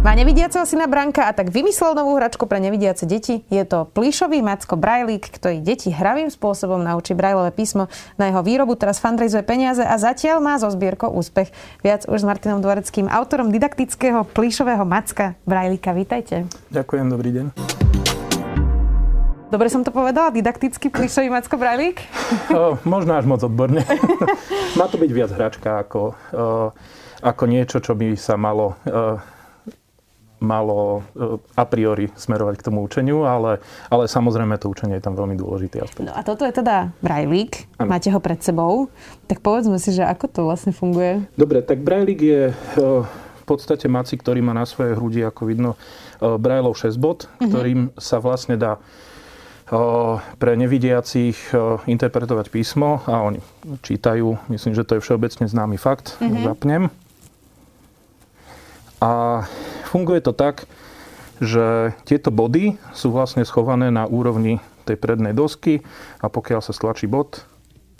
Má nevidiaceho syna Branka a tak vymyslel novú hračku pre nevidiace deti. Je to plíšový Macko Brajlík, ktorý deti hravým spôsobom naučí Brajlové písmo. Na jeho výrobu teraz fundraizuje peniaze a zatiaľ má zo zbierkou úspech. Viac už s Martinom Dvoreckým, autorom didaktického plíšového Macka Brajlíka. Vítajte. Ďakujem, dobrý deň. Dobre som to povedala? Didaktický plíšový Macko Brajlík? O, možno až moc odborne. Má to byť viac hračka ako, o, ako niečo, čo by sa malo o, malo e, a priori smerovať k tomu učeniu, ale, ale samozrejme to učenie je tam veľmi dôležitý aspekt. No a toto je teda Brajlík, máte ho pred sebou, tak povedzme si, že ako to vlastne funguje? Dobre, tak Brajlík je e, v podstate maci, ktorý má na svojej hrudi, ako vidno, e, Brajlov 6 bod, uh-huh. ktorým sa vlastne dá pre nevidiacich interpretovať písmo a oni čítajú. Myslím, že to je všeobecne známy fakt. Uh-huh. Zapnem. A Funguje to tak, že tieto body sú vlastne schované na úrovni tej prednej dosky a pokiaľ sa stlačí bod,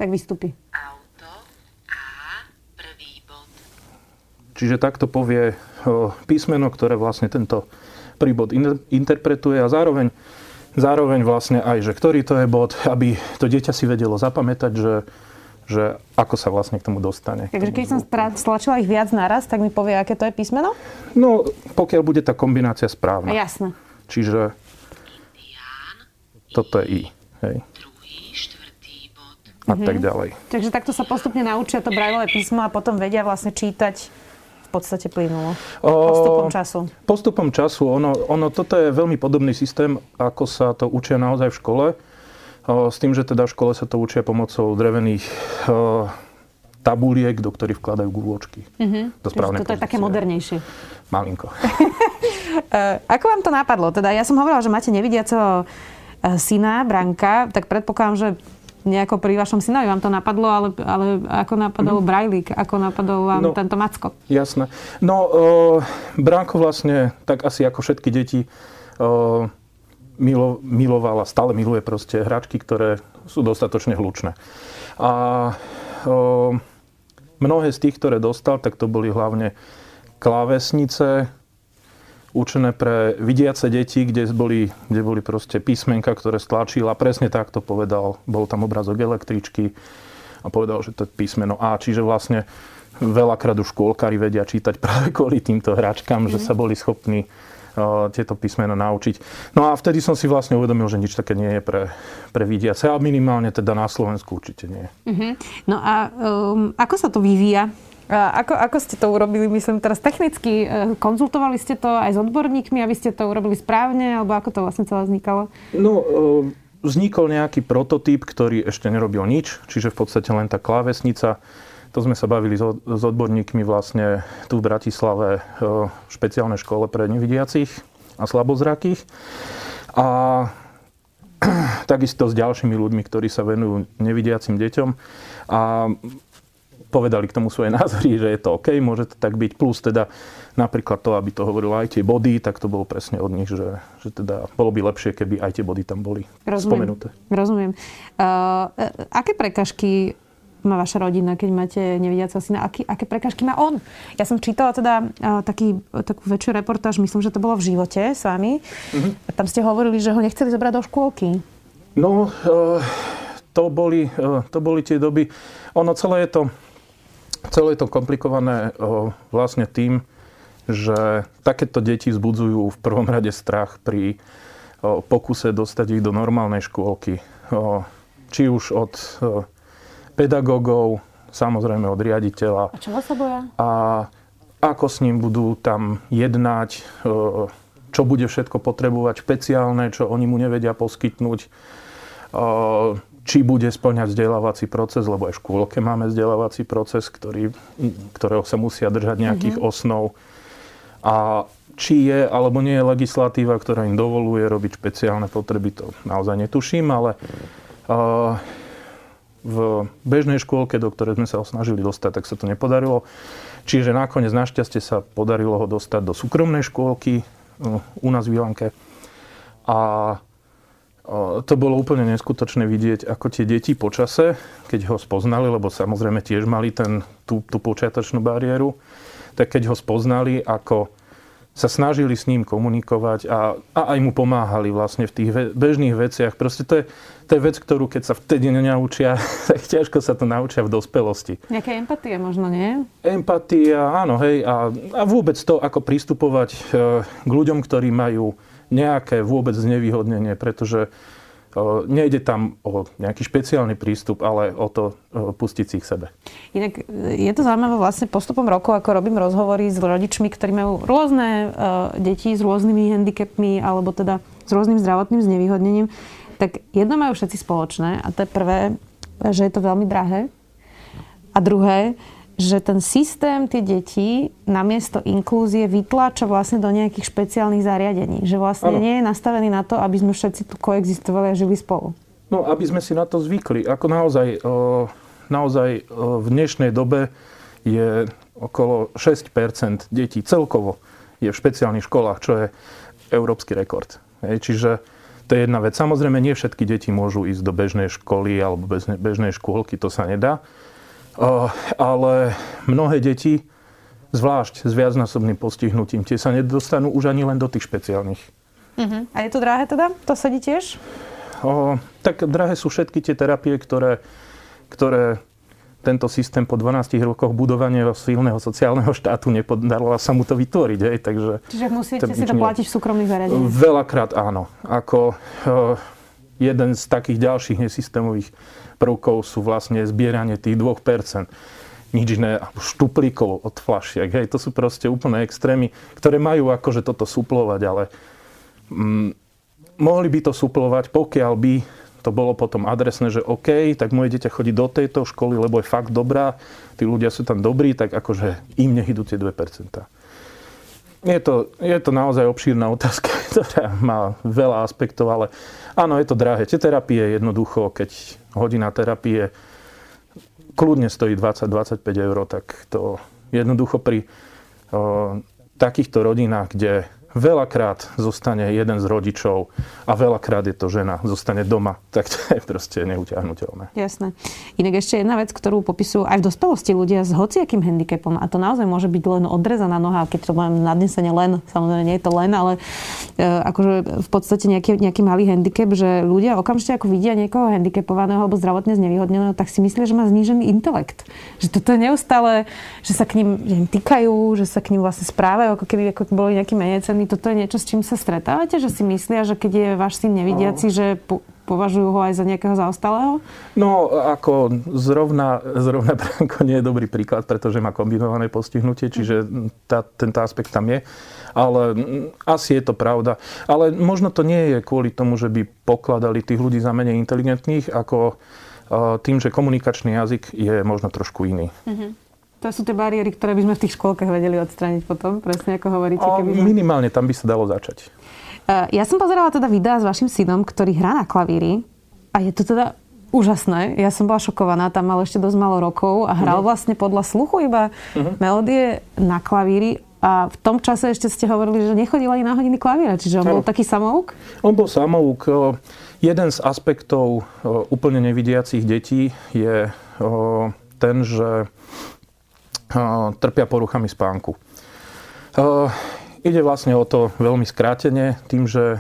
tak vystupí. Auto A, prvý bod. Čiže takto povie písmeno, ktoré vlastne tento prvý bod interpretuje a zároveň, zároveň vlastne aj, že ktorý to je bod, aby to dieťa si vedelo zapamätať, že že ako sa vlastne k tomu dostane. Takže keď som stlačila ich viac naraz, tak mi povie, aké to je písmeno? No, pokiaľ bude tá kombinácia správna. Jasné. Čiže toto je I. Hej. A mhm. tak ďalej. Takže takto sa postupne naučia to brajlové písmo a potom vedia vlastne čítať v podstate plynulo. Postupom času. Postupom času. Ono, ono, toto je veľmi podobný systém, ako sa to učia naozaj v škole s tým, že teda v škole sa to učia pomocou drevených tabuliek, do ktorých vkladajú gulôčky. Mm-hmm. Do správnej Toto je také modernejšie. Malinko. Ako vám to napadlo? Teda ja som hovorila, že máte nevidiaceho e, syna, Branka, tak predpokladám, že nejako pri vašom synovi vám to napadlo, ale, ale ako napadol mm. Brajlík, ako napadol vám no, tento Macko? Jasné. No, uh, Branko vlastne, tak asi ako všetky deti, uh, milo, miloval a stále miluje proste hračky, ktoré sú dostatočne hlučné. A o, mnohé z tých, ktoré dostal, tak to boli hlavne klávesnice, určené pre vidiace deti, kde boli, kde boli proste písmenka, ktoré stlačil a presne tak to povedal. Bol tam obrazok električky a povedal, že to je písmeno A. Čiže vlastne veľakrát už škôlkári vedia čítať práve kvôli týmto hračkám, mm. že sa boli schopní tieto písmena naučiť. No a vtedy som si vlastne uvedomil, že nič také nie je pre, pre vidiace a minimálne teda na Slovensku určite nie. Uh-huh. No a um, ako sa to vyvíja? A ako, ako ste to urobili, myslím, teraz technicky? E, konzultovali ste to aj s odborníkmi, aby ste to urobili správne, alebo ako to vlastne celé vznikalo? No, e, vznikol nejaký prototyp, ktorý ešte nerobil nič, čiže v podstate len tá klávesnica to sme sa bavili s odborníkmi vlastne tu v Bratislave v špeciálnej škole pre nevidiacich a slabozrakých. A takisto s ďalšími ľuďmi, ktorí sa venujú nevidiacim deťom. A povedali k tomu svoje názory, že je to OK, môže to tak byť. Plus teda napríklad to, aby to hovorilo aj tie body, tak to bolo presne od nich, že, že teda bolo by lepšie, keby aj tie body tam boli Rozumiem. spomenuté. Rozumiem. Uh, aké prekažky má vaša rodina, keď máte nevidiaceho syna? Aký, aké prekažky má on? Ja som čítala teda uh, taký, takú väčšiu reportáž, myslím, že to bolo v živote s vami. Mm-hmm. Tam ste hovorili, že ho nechceli zobrať do škôlky. No, uh, to, boli, uh, to boli tie doby. Ono celé je to, celé je to komplikované uh, vlastne tým, že takéto deti zbudzujú v prvom rade strach pri uh, pokuse dostať ich do normálnej škôlky. Uh, či už od uh, pedagógov, samozrejme od riaditeľa. A čo sa boja? A ako s ním budú tam jednať, e, čo bude všetko potrebovať špeciálne, čo oni mu nevedia poskytnúť, e, či bude splňať vzdelávací proces, lebo aj v škôlke máme vzdelávací proces, ktorý, ktorého sa musia držať nejakých mm-hmm. osnov. A či je alebo nie je legislatíva, ktorá im dovoluje robiť špeciálne potreby, to naozaj netuším, ale uh, v bežnej škôlke, do ktorej sme sa ho snažili dostať, tak sa to nepodarilo. Čiže nakoniec našťastie sa podarilo ho dostať do súkromnej škôlky u nás v Ilanke. A o, to bolo úplne neskutočné vidieť, ako tie deti počase, keď ho spoznali, lebo samozrejme tiež mali ten, tú, tú počiatočnú bariéru, tak keď ho spoznali, ako sa snažili s ním komunikovať a, a aj mu pomáhali vlastne v tých ve- bežných veciach. Proste to je, to je vec, ktorú keď sa vtedy nenaučia, tak ťažko sa to naučia v dospelosti. Nejaké empatie možno, nie? Empatia, áno, hej. A, a vôbec to, ako pristupovať e, k ľuďom, ktorí majú nejaké vôbec znevýhodnenie, pretože Nejde tam o nejaký špeciálny prístup, ale o to pustiť si ich sebe. Inak e, je to zaujímavé vlastne postupom rokov, ako robím rozhovory s rodičmi, ktorí majú rôzne uh, deti s rôznymi handicapmi alebo teda s rôznym zdravotným znevýhodnením, tak jedno majú všetci spoločné a to je prvé, že je to veľmi drahé. A druhé, že ten systém tie deti namiesto inklúzie vytláča vlastne do nejakých špeciálnych zariadení. Že vlastne ano. nie je nastavený na to, aby sme všetci tu koexistovali a žili spolu. No, aby sme si na to zvykli. Ako naozaj, naozaj v dnešnej dobe je okolo 6% detí celkovo je v špeciálnych školách, čo je európsky rekord. čiže to je jedna vec. Samozrejme, nie všetky deti môžu ísť do bežnej školy alebo bežnej škôlky, to sa nedá ale mnohé deti, zvlášť s viacnásobným postihnutím, tie sa nedostanú už ani len do tých špeciálnych. Uh-huh. A je to drahé teda? To sedí tiež? O, tak drahé sú všetky tie terapie, ktoré, ktoré tento systém po 12 rokoch budovania silného sociálneho štátu nepodarilo sa mu to vytvoriť. Hej, takže Čiže musíte si to platiť v súkromných zariadeniach? Veľakrát áno. Ako uh, jeden z takých ďalších nesystémových prvkov sú vlastne zbieranie tých 2%. Nič iné, štuplíkov od flašiek. Hej, to sú proste úplné extrémy, ktoré majú akože toto suplovať, ale mm, mohli by to suplovať, pokiaľ by to bolo potom adresné, že OK, tak moje dieťa chodí do tejto školy, lebo je fakt dobrá, tí ľudia sú tam dobrí, tak akože im nech idú tie 2%. Je to, je to naozaj obšírna otázka, ktorá má veľa aspektov, ale áno, je to drahé. Tie terapie jednoducho, keď hodina terapie kľudne stojí 20-25 eur, tak to jednoducho pri o, takýchto rodinách, kde veľakrát zostane jeden z rodičov a veľakrát je to žena, zostane doma, tak to je proste neutiahnutelné. Jasné. Inak ešte jedna vec, ktorú popisujú aj v dospelosti ľudia s hociakým handicapom a to naozaj môže byť len odrezaná noha, keď to mám nadnesenie len, samozrejme nie je to len, ale e, akože v podstate nejaký, nejaký malý handicap, že ľudia okamžite ako vidia niekoho handicapovaného alebo zdravotne znevýhodneného, tak si myslia, že má znížený intelekt. Že toto je neustále, že sa k ním týkajú, že sa k ním vlastne správajú, ako keby ako boli nejaký menej cenný. Toto je niečo, s čím sa stretávate, že si myslia, že keď je váš syn nevidiaci, no. že po, považujú ho aj za nejakého zaostalého? No, ako zrovna, zrovna Branko nie je dobrý príklad, pretože má kombinované postihnutie, čiže tá, tento aspekt tam je. Ale asi je to pravda. Ale možno to nie je kvôli tomu, že by pokladali tých ľudí za menej inteligentných, ako tým, že komunikačný jazyk je možno trošku iný. Mm-hmm. To sú tie bariéry, ktoré by sme v tých škôlkach vedeli odstrániť potom, presne ako hovoríte. Keby sme... Minimálne tam by sa dalo začať. E, ja som pozerala teda videa s vašim synom, ktorý hrá na klavíri a je to teda úžasné. Ja som bola šokovaná, tam mal ešte dosť malo rokov a hral uh-huh. vlastne podľa sluchu iba uh-huh. melódie na klavíri a v tom čase ešte ste hovorili, že nechodil ani na hodiny klavíra, čiže on no. bol taký samouk? On bol samouk. Jeden z aspektov úplne nevidiacich detí je ten, že trpia poruchami spánku. Ide vlastne o to veľmi skrátene, tým, že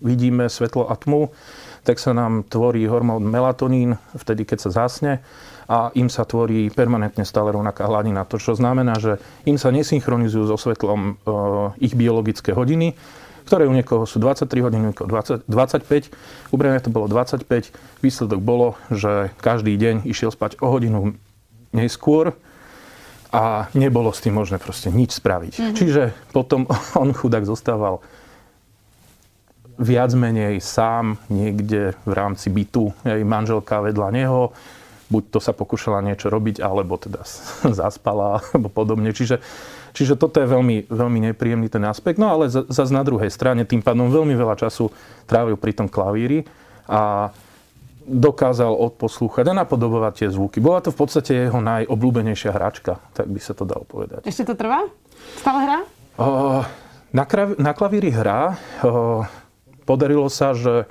vidíme svetlo a tmu, tak sa nám tvorí hormón melatonín vtedy, keď sa zasne a im sa tvorí permanentne stále rovnaká hladina. To, čo znamená, že im sa nesynchronizujú so svetlom ich biologické hodiny, ktoré u niekoho sú 23 hodín, u niekoho 20, 25. U Brenia to bolo 25. Výsledok bolo, že každý deň išiel spať o hodinu neskôr, a nebolo s tým možné proste nič spraviť. Mm-hmm. Čiže potom on chudák zostával viac menej sám niekde v rámci bytu. Jej manželka vedľa neho, buď to sa pokúšala niečo robiť, alebo teda zaspala, alebo podobne. Čiže, čiže toto je veľmi, veľmi nepríjemný ten aspekt. No ale zase na druhej strane, tým pádom veľmi veľa času trávil pri tom klavíri a dokázal odposlúchať a napodobovať tie zvuky. Bola to v podstate jeho najobľúbenejšia hračka, tak by sa to dalo povedať. Ešte to trvá? Stále hrá? Na, krav- na klavíri hrá. Podarilo sa, že,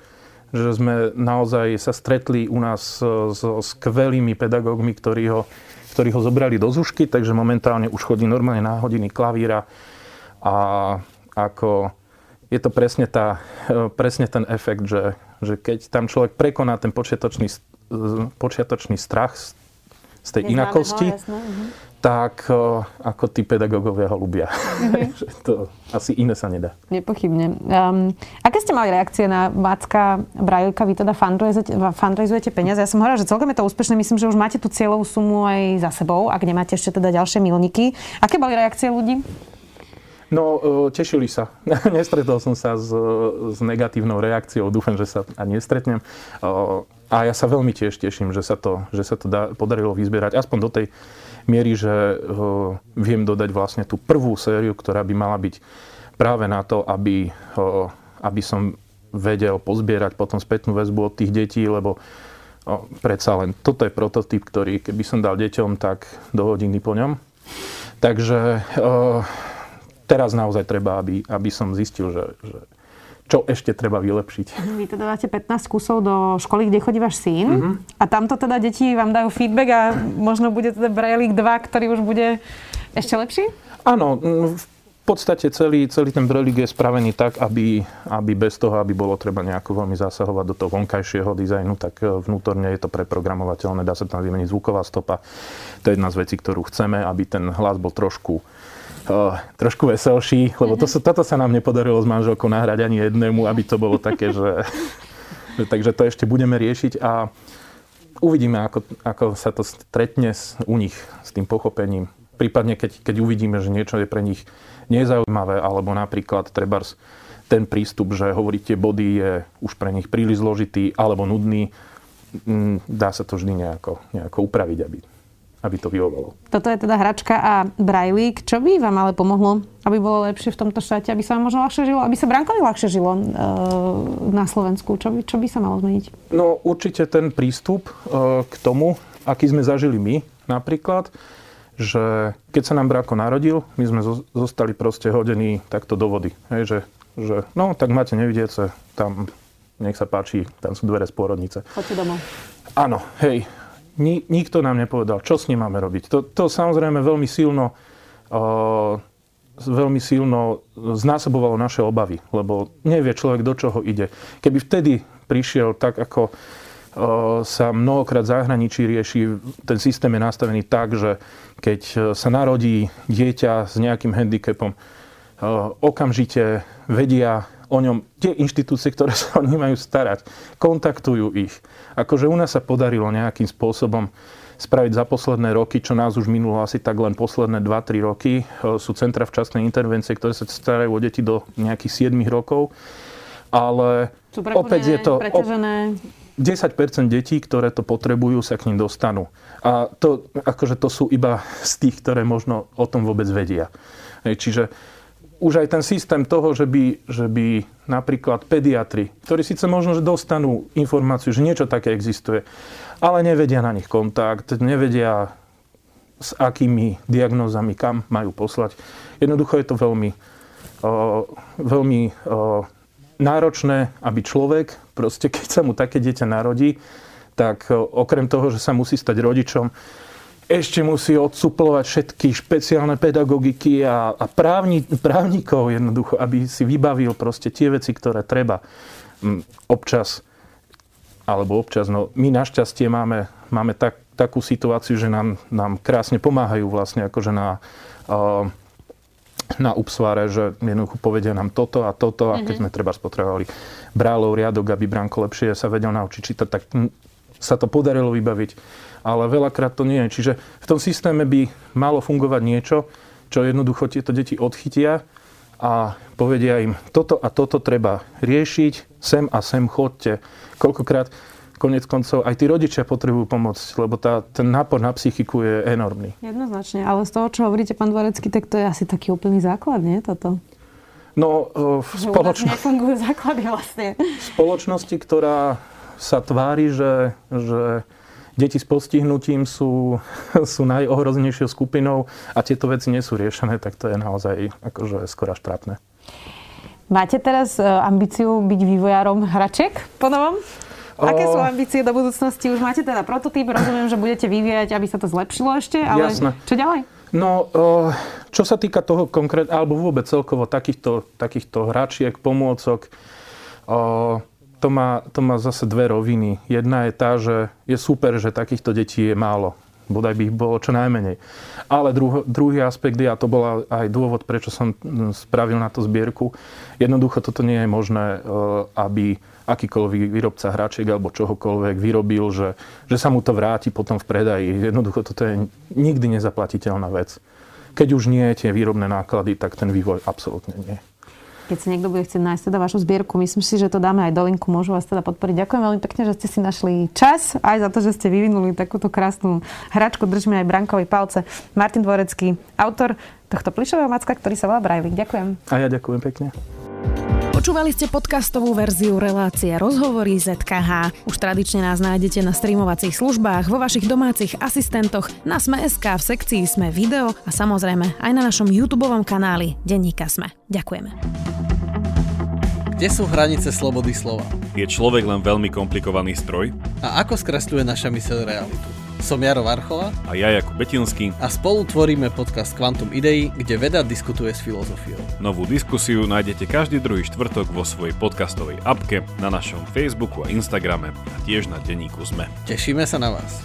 že sme naozaj sa stretli u nás so skvelými pedagógmi, ktorí ho, ktorí ho zobrali do zušky, takže momentálne už chodí normálne na hodiny klavíra a ako je to presne, tá, presne ten efekt, že, že keď tam človek prekoná ten počiatočný, počiatočný strach z tej inakosti, jasné, uh-huh. tak ako tí pedagógovia ho ľubia. Uh-huh. to asi iné sa nedá. Nepochybne. Um, aké ste mali reakcie na Macka Brajlika? Vy teda fundraizujete peniaze. Ja som hovorila, že celkom je to úspešné. Myslím, že už máte tú cieľovú sumu aj za sebou, ak nemáte ešte teda ďalšie milníky. Aké boli reakcie ľudí? No, tešili sa. Nestretol som sa s, s negatívnou reakciou. Dúfam, že sa ani nestretnem. A ja sa veľmi tiež teším, že sa to, že sa to dá, podarilo vyzbierať aspoň do tej miery, že viem dodať vlastne tú prvú sériu, ktorá by mala byť práve na to, aby, aby som vedel pozbierať potom spätnú väzbu od tých detí, lebo uh, predsa len toto je prototyp, ktorý keby som dal deťom, tak do hodiny po ňom. Takže teraz naozaj treba, aby, aby som zistil, že, že čo ešte treba vylepšiť. Vy teda dáte 15 kusov do školy, kde chodí váš syn uh-huh. a tamto teda deti vám dajú feedback a možno bude teda Braillik 2, ktorý už bude ešte lepší? Áno, v podstate celý, celý ten Braillik je spravený tak, aby, aby bez toho, aby bolo treba nejako veľmi zasahovať do toho vonkajšieho dizajnu, tak e, vnútorne je to preprogramovateľné, dá sa tam vymeniť zvuková stopa. To je jedna z vecí, ktorú chceme, aby ten hlas bol trošku o, trošku veselší, lebo to, toto sa nám nepodarilo s manželkou nahrať ani jednému, aby to bolo také, že... takže to ešte budeme riešiť a uvidíme, ako, ako sa to stretne u nich s tým pochopením. Prípadne, keď, keď uvidíme, že niečo je pre nich nezaujímavé, alebo napríklad trebárs ten prístup, že hovoriť tie body je už pre nich príliš zložitý alebo nudný, mm, dá sa to vždy nejako, nejako upraviť, aby aby to vyhovalo. Toto je teda hračka a brajlík. Čo by vám ale pomohlo, aby bolo lepšie v tomto štáte, aby sa vám možno ľahšie žilo, aby sa Brankovi ľahšie žilo e, na Slovensku? Čo by, čo by sa malo zmeniť? No určite ten prístup e, k tomu, aký sme zažili my napríklad, že keď sa nám Brako narodil, my sme zostali proste hodení takto do vody. Hej, že, že no, tak máte nevidiece, tam nech sa páči, tam sú dvere z pôrodnice. Choďte domov. Áno, hej, ni, nikto nám nepovedal, čo s ním máme robiť. To, to samozrejme veľmi silno, uh, veľmi silno znásobovalo naše obavy, lebo nevie človek, do čoho ide. Keby vtedy prišiel tak, ako sa mnohokrát v zahraničí rieši, ten systém je nastavený tak, že keď sa narodí dieťa s nejakým handicapom, okamžite vedia o ňom tie inštitúcie, ktoré sa o ňom majú starať, kontaktujú ich. Akože u nás sa podarilo nejakým spôsobom spraviť za posledné roky, čo nás už minulo asi tak len posledné 2-3 roky. E, sú centra včasnej intervencie, ktoré sa starajú o deti do nejakých 7 rokov. Ale opäť je to... Preťažené. 10% detí, ktoré to potrebujú, sa k ním dostanú. A to, akože to sú iba z tých, ktoré možno o tom vôbec vedia. Čiže už aj ten systém toho, že by, že by napríklad pediatri, ktorí síce možno že dostanú informáciu, že niečo také existuje, ale nevedia na nich kontakt, nevedia s akými diagnózami kam majú poslať. Jednoducho je to veľmi, veľmi náročné, aby človek, proste keď sa mu také dieťa narodí, tak okrem toho, že sa musí stať rodičom, ešte musí odsuplovať všetky špeciálne pedagogiky a, a právni, právnikov jednoducho, aby si vybavil proste tie veci, ktoré treba mm, občas, alebo občas, no my našťastie máme, máme tak, takú situáciu, že nám, nám krásne pomáhajú vlastne akože na, na upsvare, že jednoducho povedia nám toto a toto a keď mhm. sme treba spotrebovali brálov riadok, aby Branko lepšie sa vedel naučiť čítať, tak sa to podarilo vybaviť ale veľakrát to nie je. Čiže v tom systéme by malo fungovať niečo, čo jednoducho tieto deti odchytia a povedia im, toto a toto treba riešiť, sem a sem chodte. Koľkokrát konec koncov aj tí rodičia potrebujú pomôcť, lebo tá, ten nápor na psychiku je enormný. Jednoznačne, ale z toho, čo hovoríte, pán Dvorecký, tak to je asi taký úplný základ, nie toto? No, v spoločnosti... nefungujú základy vlastne. V spoločnosti, ktorá sa tvári, že, že deti s postihnutím sú, sú najohroznejšou skupinou a tieto veci nie sú riešené, tak to je naozaj akože skoro až trápne. Máte teraz e, ambíciu byť vývojárom hračiek po novom? Aké sú ambície do budúcnosti? Už máte teda prototyp, rozumiem, že budete vyvíjať, aby sa to zlepšilo ešte, ale Jasné. čo ďalej? No, eh, čo sa týka toho konkrét, alebo vôbec celkovo takýchto, takýchto hračiek, pomôcok, eh, to má, to má zase dve roviny. Jedna je tá, že je super, že takýchto detí je málo. Bodaj by ich bolo čo najmenej. Ale druho, druhý aspekt je, a to bola aj dôvod, prečo som hm, spravil na to zbierku, jednoducho toto nie je možné, eh, aby akýkoľvek výrobca hračiek alebo čohokoľvek vyrobil, že, že sa mu to vráti potom v predaji. Jednoducho toto je nikdy nezaplatiteľná vec. Keď už nie tie výrobné náklady, tak ten vývoj absolútne nie. Keď si niekto bude chcieť nájsť teda vašu zbierku, myslím si, že to dáme aj do linku, môžu vás teda podporiť. Ďakujem veľmi pekne, že ste si našli čas, aj za to, že ste vyvinuli takúto krásnu hračku. Držíme aj Brankovi palce. Martin Dvorecký, autor tohto plišového macka, ktorý sa volá Brajvik. Ďakujem. A ja ďakujem pekne. Počúvali ste podcastovú verziu relácie Rozhovory ZKH. Už tradične nás nájdete na streamovacích službách, vo vašich domácich asistentoch, na Sme.sk, v sekcii Sme video a samozrejme aj na našom YouTube kanáli Denníka Sme. Ďakujeme. Kde sú hranice slobody slova? Je človek len veľmi komplikovaný stroj? A ako skresľuje naša myseľ realitu? Som Jaro Varchola A ja Jakub Betinský a spolu tvoríme podcast Quantum Idei, kde veda diskutuje s filozofiou. novú diskusiu nájdete každý druhý štvrtok vo svojej podcastovej apke, na našom Facebooku a Instagrame a tiež na denníku ZME. Tešíme sa na vás.